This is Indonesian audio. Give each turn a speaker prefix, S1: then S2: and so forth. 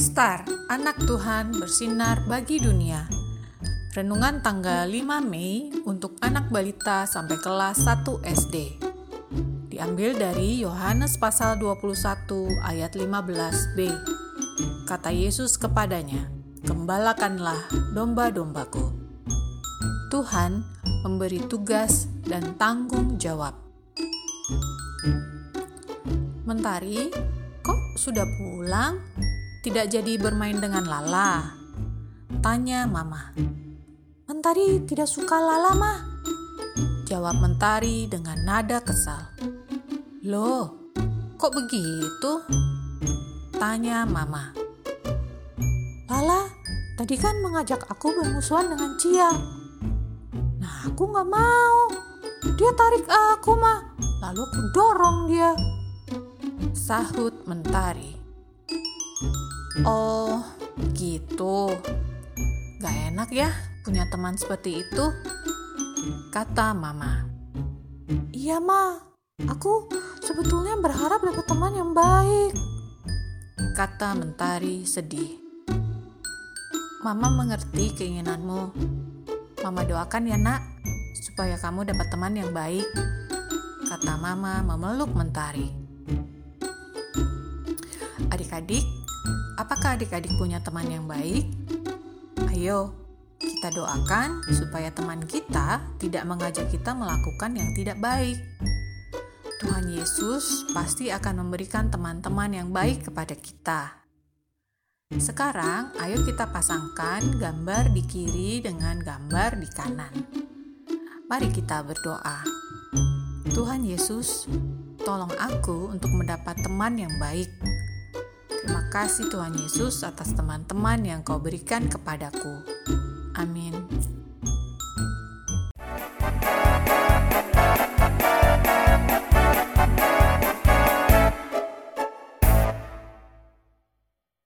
S1: Star, anak Tuhan bersinar bagi dunia. Renungan tanggal 5 Mei untuk anak balita sampai kelas 1 SD. Diambil dari Yohanes pasal 21 ayat 15b. Kata Yesus kepadanya, "Gembalakanlah domba-dombaku." Tuhan memberi tugas dan tanggung jawab. Mentari, kok sudah pulang? Tidak jadi bermain dengan Lala? Tanya Mama. Mentari tidak suka Lala, Mah. Jawab Mentari dengan nada kesal. Loh, kok begitu? Tanya Mama. Lala, tadi kan mengajak aku bermusuhan dengan Cia. Nah, aku nggak mau. Dia tarik aku, Mah. Lalu aku dorong dia. Sahut Mentari. Oh, gitu. Gak enak ya punya teman seperti itu, kata Mama. Iya, Ma. Aku sebetulnya berharap dapat teman yang baik, kata Mentari sedih. Mama mengerti keinginanmu. Mama doakan ya, Nak, supaya kamu dapat teman yang baik, kata Mama memeluk Mentari. Adik-adik, Apakah adik-adik punya teman yang baik? Ayo, kita doakan supaya teman kita tidak mengajak kita melakukan yang tidak baik. Tuhan Yesus pasti akan memberikan teman-teman yang baik kepada kita. Sekarang, ayo kita pasangkan gambar di kiri dengan gambar di kanan. Mari kita berdoa. Tuhan Yesus, tolong aku untuk mendapat teman yang baik Terima kasih Tuhan Yesus atas teman-teman yang kau berikan kepadaku. Amin.